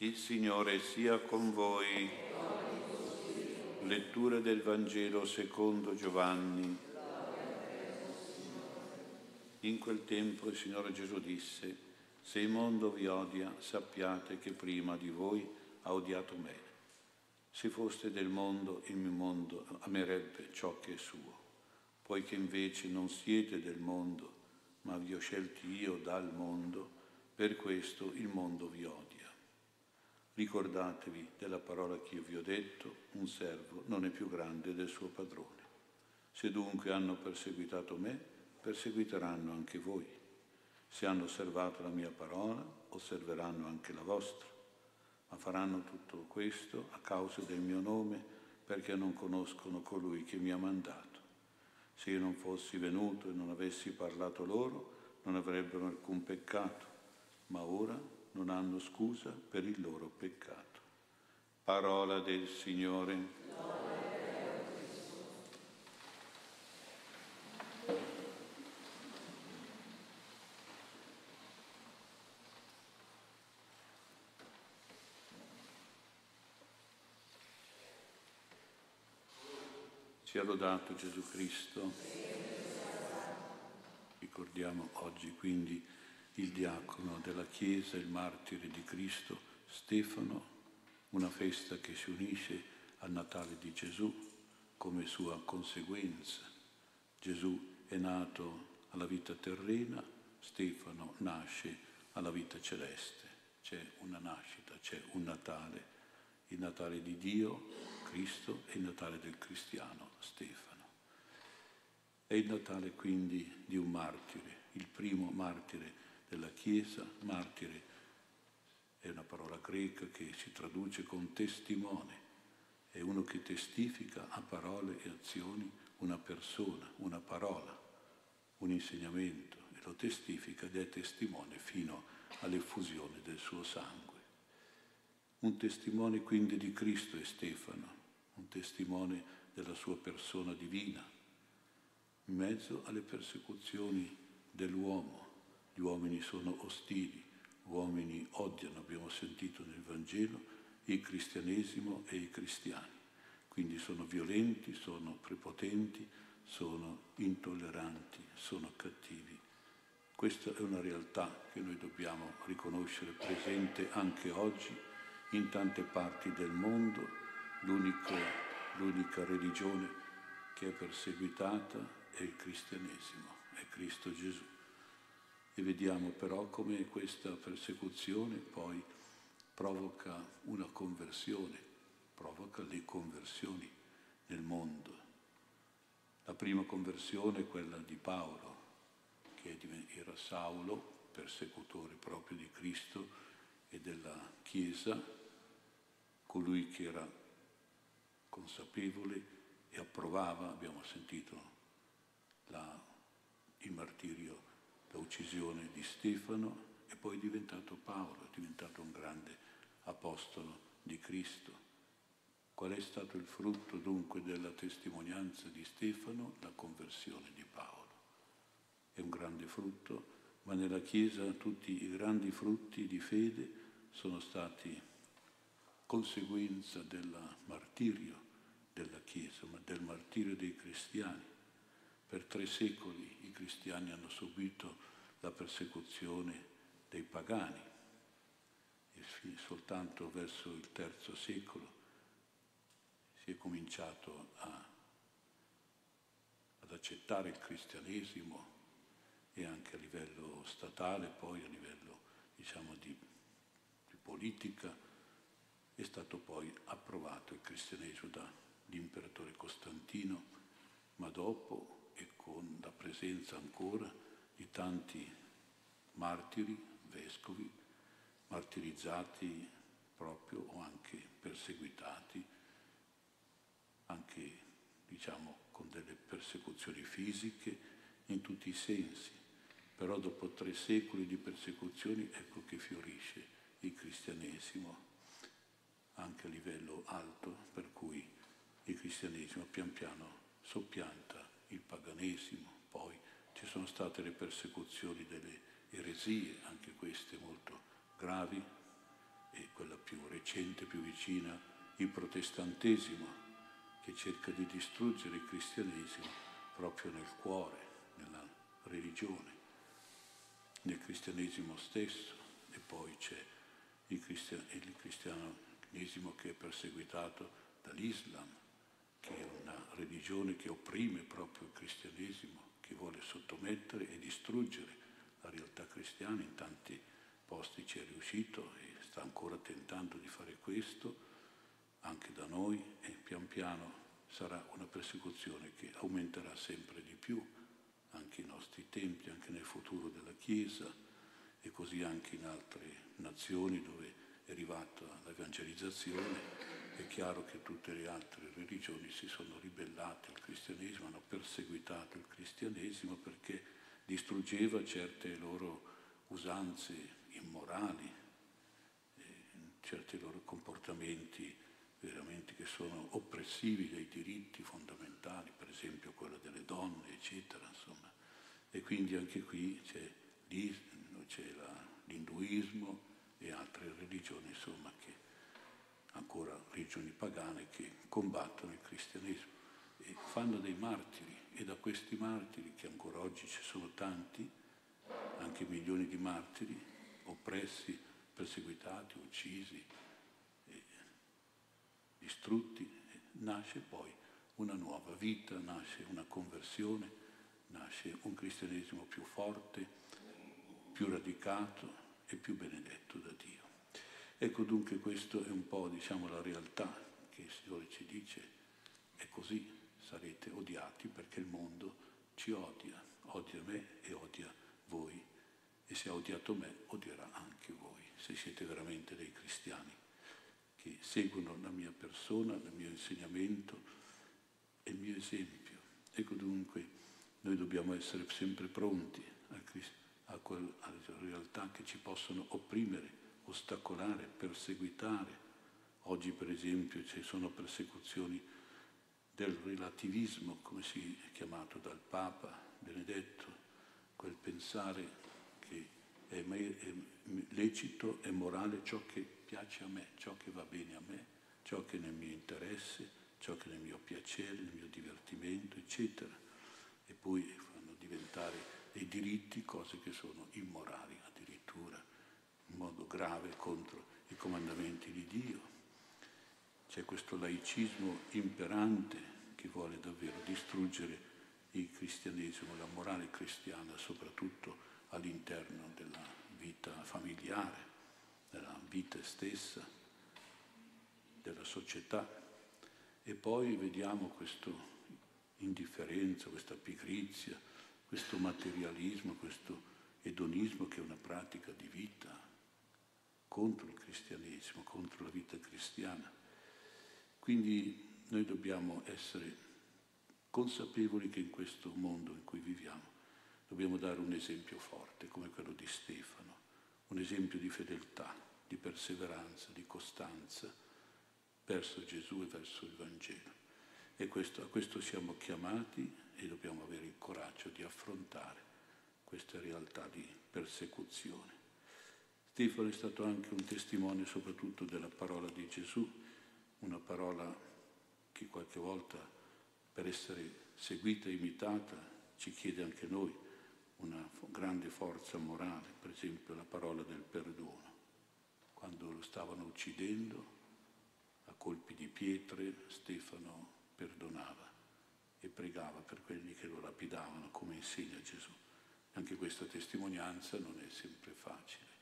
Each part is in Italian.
Il Signore sia con voi. Lettura del Vangelo secondo Giovanni. In quel tempo il Signore Gesù disse, se il mondo vi odia, sappiate che prima di voi ha odiato me. Se foste del mondo, il mio mondo amerebbe ciò che è suo. Poiché invece non siete del mondo, ma vi ho scelti io dal mondo, per questo il mondo vi odia. Ricordatevi della parola che io vi ho detto, un servo non è più grande del suo padrone. Se dunque hanno perseguitato me, perseguiteranno anche voi. Se hanno osservato la mia parola, osserveranno anche la vostra. Ma faranno tutto questo a causa del mio nome, perché non conoscono colui che mi ha mandato. Se io non fossi venuto e non avessi parlato loro, non avrebbero alcun peccato, ma ora non hanno scusa per il loro peccato. Parola del Signore. Sia lodato Gesù Cristo. Ricordiamo oggi quindi il diacono della Chiesa, il martire di Cristo, Stefano, una festa che si unisce al Natale di Gesù come sua conseguenza. Gesù è nato alla vita terrena, Stefano nasce alla vita celeste. C'è una nascita, c'è un Natale, il Natale di Dio, Cristo, e il Natale del cristiano, Stefano. È il Natale quindi di un martire, il primo martire della Chiesa, martire è una parola greca che si traduce con testimone, è uno che testifica a parole e azioni una persona, una parola, un insegnamento e lo testifica ed è testimone fino all'effusione del suo sangue. Un testimone quindi di Cristo è Stefano, un testimone della sua persona divina, in mezzo alle persecuzioni dell'uomo, gli uomini sono ostili, gli uomini odiano, abbiamo sentito nel Vangelo, il cristianesimo e i cristiani. Quindi sono violenti, sono prepotenti, sono intolleranti, sono cattivi. Questa è una realtà che noi dobbiamo riconoscere presente anche oggi in tante parti del mondo. L'unica, l'unica religione che è perseguitata è il cristianesimo, è Cristo Gesù. E vediamo però come questa persecuzione poi provoca una conversione, provoca le conversioni nel mondo. La prima conversione è quella di Paolo, che era Saulo, persecutore proprio di Cristo e della Chiesa, colui che era consapevole e approvava, abbiamo sentito, la, il martirio l'uccisione di Stefano e poi è diventato Paolo, è diventato un grande apostolo di Cristo. Qual è stato il frutto dunque della testimonianza di Stefano? La conversione di Paolo. È un grande frutto, ma nella Chiesa tutti i grandi frutti di fede sono stati conseguenza del martirio della Chiesa, ma del martirio dei cristiani. Per tre secoli i cristiani hanno subito la persecuzione dei pagani e soltanto verso il terzo secolo si è cominciato a, ad accettare il cristianesimo e anche a livello statale, poi a livello diciamo, di, di politica, è stato poi approvato il cristianesimo dall'imperatore Costantino, ma dopo e con la presenza ancora di tanti martiri, vescovi, martirizzati proprio o anche perseguitati, anche diciamo con delle persecuzioni fisiche in tutti i sensi. Però dopo tre secoli di persecuzioni ecco che fiorisce il cristianesimo anche a livello alto, per cui il cristianesimo pian piano soppianta il paganesimo, poi ci sono state le persecuzioni delle eresie, anche queste molto gravi, e quella più recente, più vicina, il protestantesimo, che cerca di distruggere il cristianesimo proprio nel cuore, nella religione, nel cristianesimo stesso, e poi c'è il, cristian- il cristianesimo che è perseguitato dall'Islam, che è una religione che opprime proprio il cristianesimo, che vuole sottomettere e distruggere la realtà cristiana, in tanti posti ci è riuscito e sta ancora tentando di fare questo, anche da noi, e pian piano sarà una persecuzione che aumenterà sempre di più, anche i nostri tempi, anche nel futuro della Chiesa e così anche in altre nazioni dove è arrivata l'evangelizzazione. È chiaro che tutte le altre religioni si sono ribellate al cristianesimo, hanno perseguitato il cristianesimo perché distruggeva certe loro usanze immorali, eh, certi loro comportamenti veramente che sono oppressivi dei diritti fondamentali, per esempio quello delle donne, eccetera, insomma. E quindi anche qui c'è, l'induismo e altre religioni, insomma, che ancora religioni pagane che combattono il cristianesimo e fanno dei martiri e da questi martiri, che ancora oggi ci sono tanti, anche milioni di martiri, oppressi, perseguitati, uccisi, distrutti, nasce poi una nuova vita, nasce una conversione, nasce un cristianesimo più forte, più radicato e più benedetto da Dio. Ecco dunque questo è un po' diciamo la realtà che il Signore ci dice, è così, sarete odiati perché il mondo ci odia, odia me e odia voi. E se ha odiato me odierà anche voi, se siete veramente dei cristiani che seguono la mia persona, il mio insegnamento e il mio esempio. Ecco dunque, noi dobbiamo essere sempre pronti a, a quel, alle realtà che ci possono opprimere, ostacolare, perseguitare. Oggi per esempio ci sono persecuzioni del relativismo, come si è chiamato dal Papa Benedetto, quel pensare che è, lecito e morale ciò che piace a me, ciò che va bene a me, ciò che è nel mio interesse, ciò che è nel mio piacere, nel mio divertimento, eccetera. E poi fanno diventare dei diritti cose che sono immorali addirittura, modo grave contro i comandamenti di Dio. C'è questo laicismo imperante che vuole davvero distruggere il cristianesimo, la morale cristiana, soprattutto all'interno della vita familiare, della vita stessa, della società. E poi vediamo questa indifferenza, questa pigrizia, questo materialismo, questo edonismo che è una pratica di vita contro il cristianesimo, contro la vita cristiana. Quindi noi dobbiamo essere consapevoli che in questo mondo in cui viviamo dobbiamo dare un esempio forte come quello di Stefano, un esempio di fedeltà, di perseveranza, di costanza verso Gesù e verso il Vangelo. E questo, a questo siamo chiamati e dobbiamo avere il coraggio di affrontare questa realtà di persecuzione. Stefano è stato anche un testimone soprattutto della parola di Gesù una parola che qualche volta per essere seguita e imitata ci chiede anche noi una grande forza morale, per esempio la parola del perdono. Quando lo stavano uccidendo a colpi di pietre, Stefano perdonava e pregava per quelli che lo lapidavano, come insegna Gesù. Anche questa testimonianza non è sempre facile.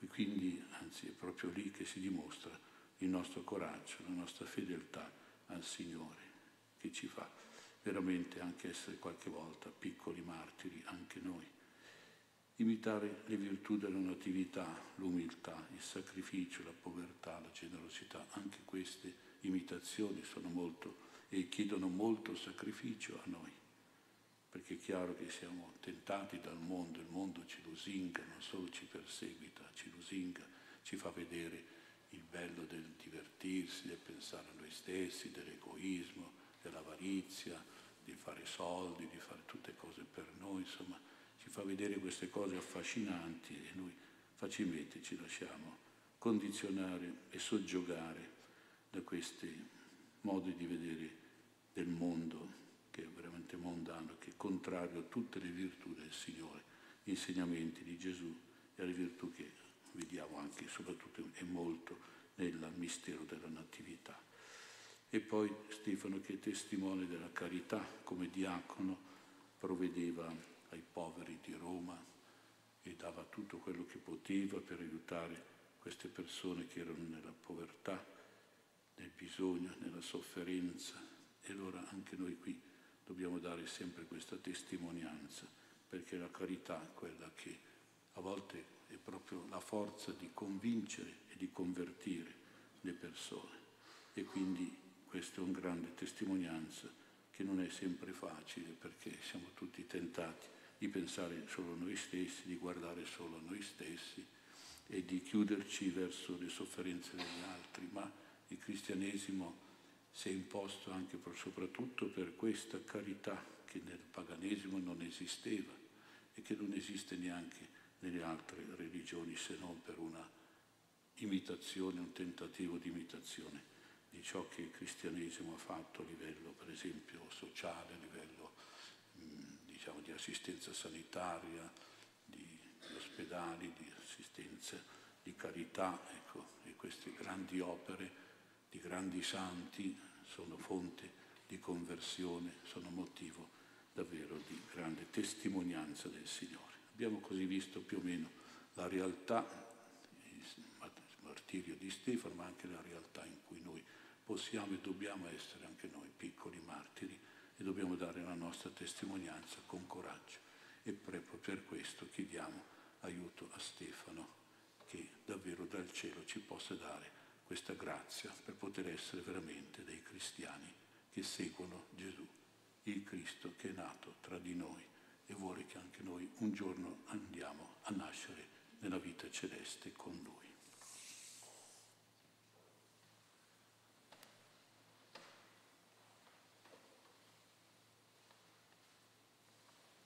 E quindi, anzi, è proprio lì che si dimostra il nostro coraggio, la nostra fedeltà al Signore, che ci fa veramente anche essere qualche volta piccoli martiri, anche noi. Imitare le virtù della natività, l'umiltà, il sacrificio, la povertà, la generosità, anche queste imitazioni sono molto e chiedono molto sacrificio a noi, perché è chiaro che siamo tentati dal mondo, il mondo ci lusinga, non solo ci perseguita, ci lusinga, ci fa vedere il bello del divertirsi, del pensare a noi stessi, dell'egoismo, dell'avarizia, di fare soldi, di fare tutte cose per noi, insomma, ci fa vedere queste cose affascinanti e noi facilmente ci lasciamo condizionare e soggiogare da questi modi di vedere del mondo che è veramente mondano, che è contrario a tutte le virtù del Signore, gli insegnamenti di Gesù e alle virtù che vediamo anche soprattutto e molto nel mistero della Natività. E poi Stefano che è testimone della carità come diacono provvedeva ai poveri di Roma e dava tutto quello che poteva per aiutare queste persone che erano nella povertà, nel bisogno, nella sofferenza. E allora anche noi qui dobbiamo dare sempre questa testimonianza, perché la carità è quella che a volte è proprio la forza di convincere e di convertire le persone. E quindi questa è una grande testimonianza che non è sempre facile perché siamo tutti tentati di pensare solo a noi stessi, di guardare solo a noi stessi e di chiuderci verso le sofferenze degli altri, ma il cristianesimo si è imposto anche per, soprattutto per questa carità che nel paganesimo non esisteva e che non esiste neanche nelle altre religioni se non per una imitazione, un tentativo di imitazione di ciò che il cristianesimo ha fatto a livello, per esempio, sociale, a livello diciamo, di assistenza sanitaria, di, di, ospedali, di assistenza, di carità. Ecco, e queste grandi opere di grandi santi sono fonte di conversione, sono motivo davvero di grande testimonianza del Signore. Abbiamo così visto più o meno la realtà, il martirio di Stefano, ma anche la realtà in cui noi possiamo e dobbiamo essere anche noi piccoli martiri e dobbiamo dare la nostra testimonianza con coraggio. E proprio per questo chiediamo aiuto a Stefano che davvero dal cielo ci possa dare questa grazia per poter essere veramente dei cristiani che seguono Gesù, il Cristo che è nato tra di noi e vuole che anche noi un giorno andiamo a nascere nella vita celeste con Lui.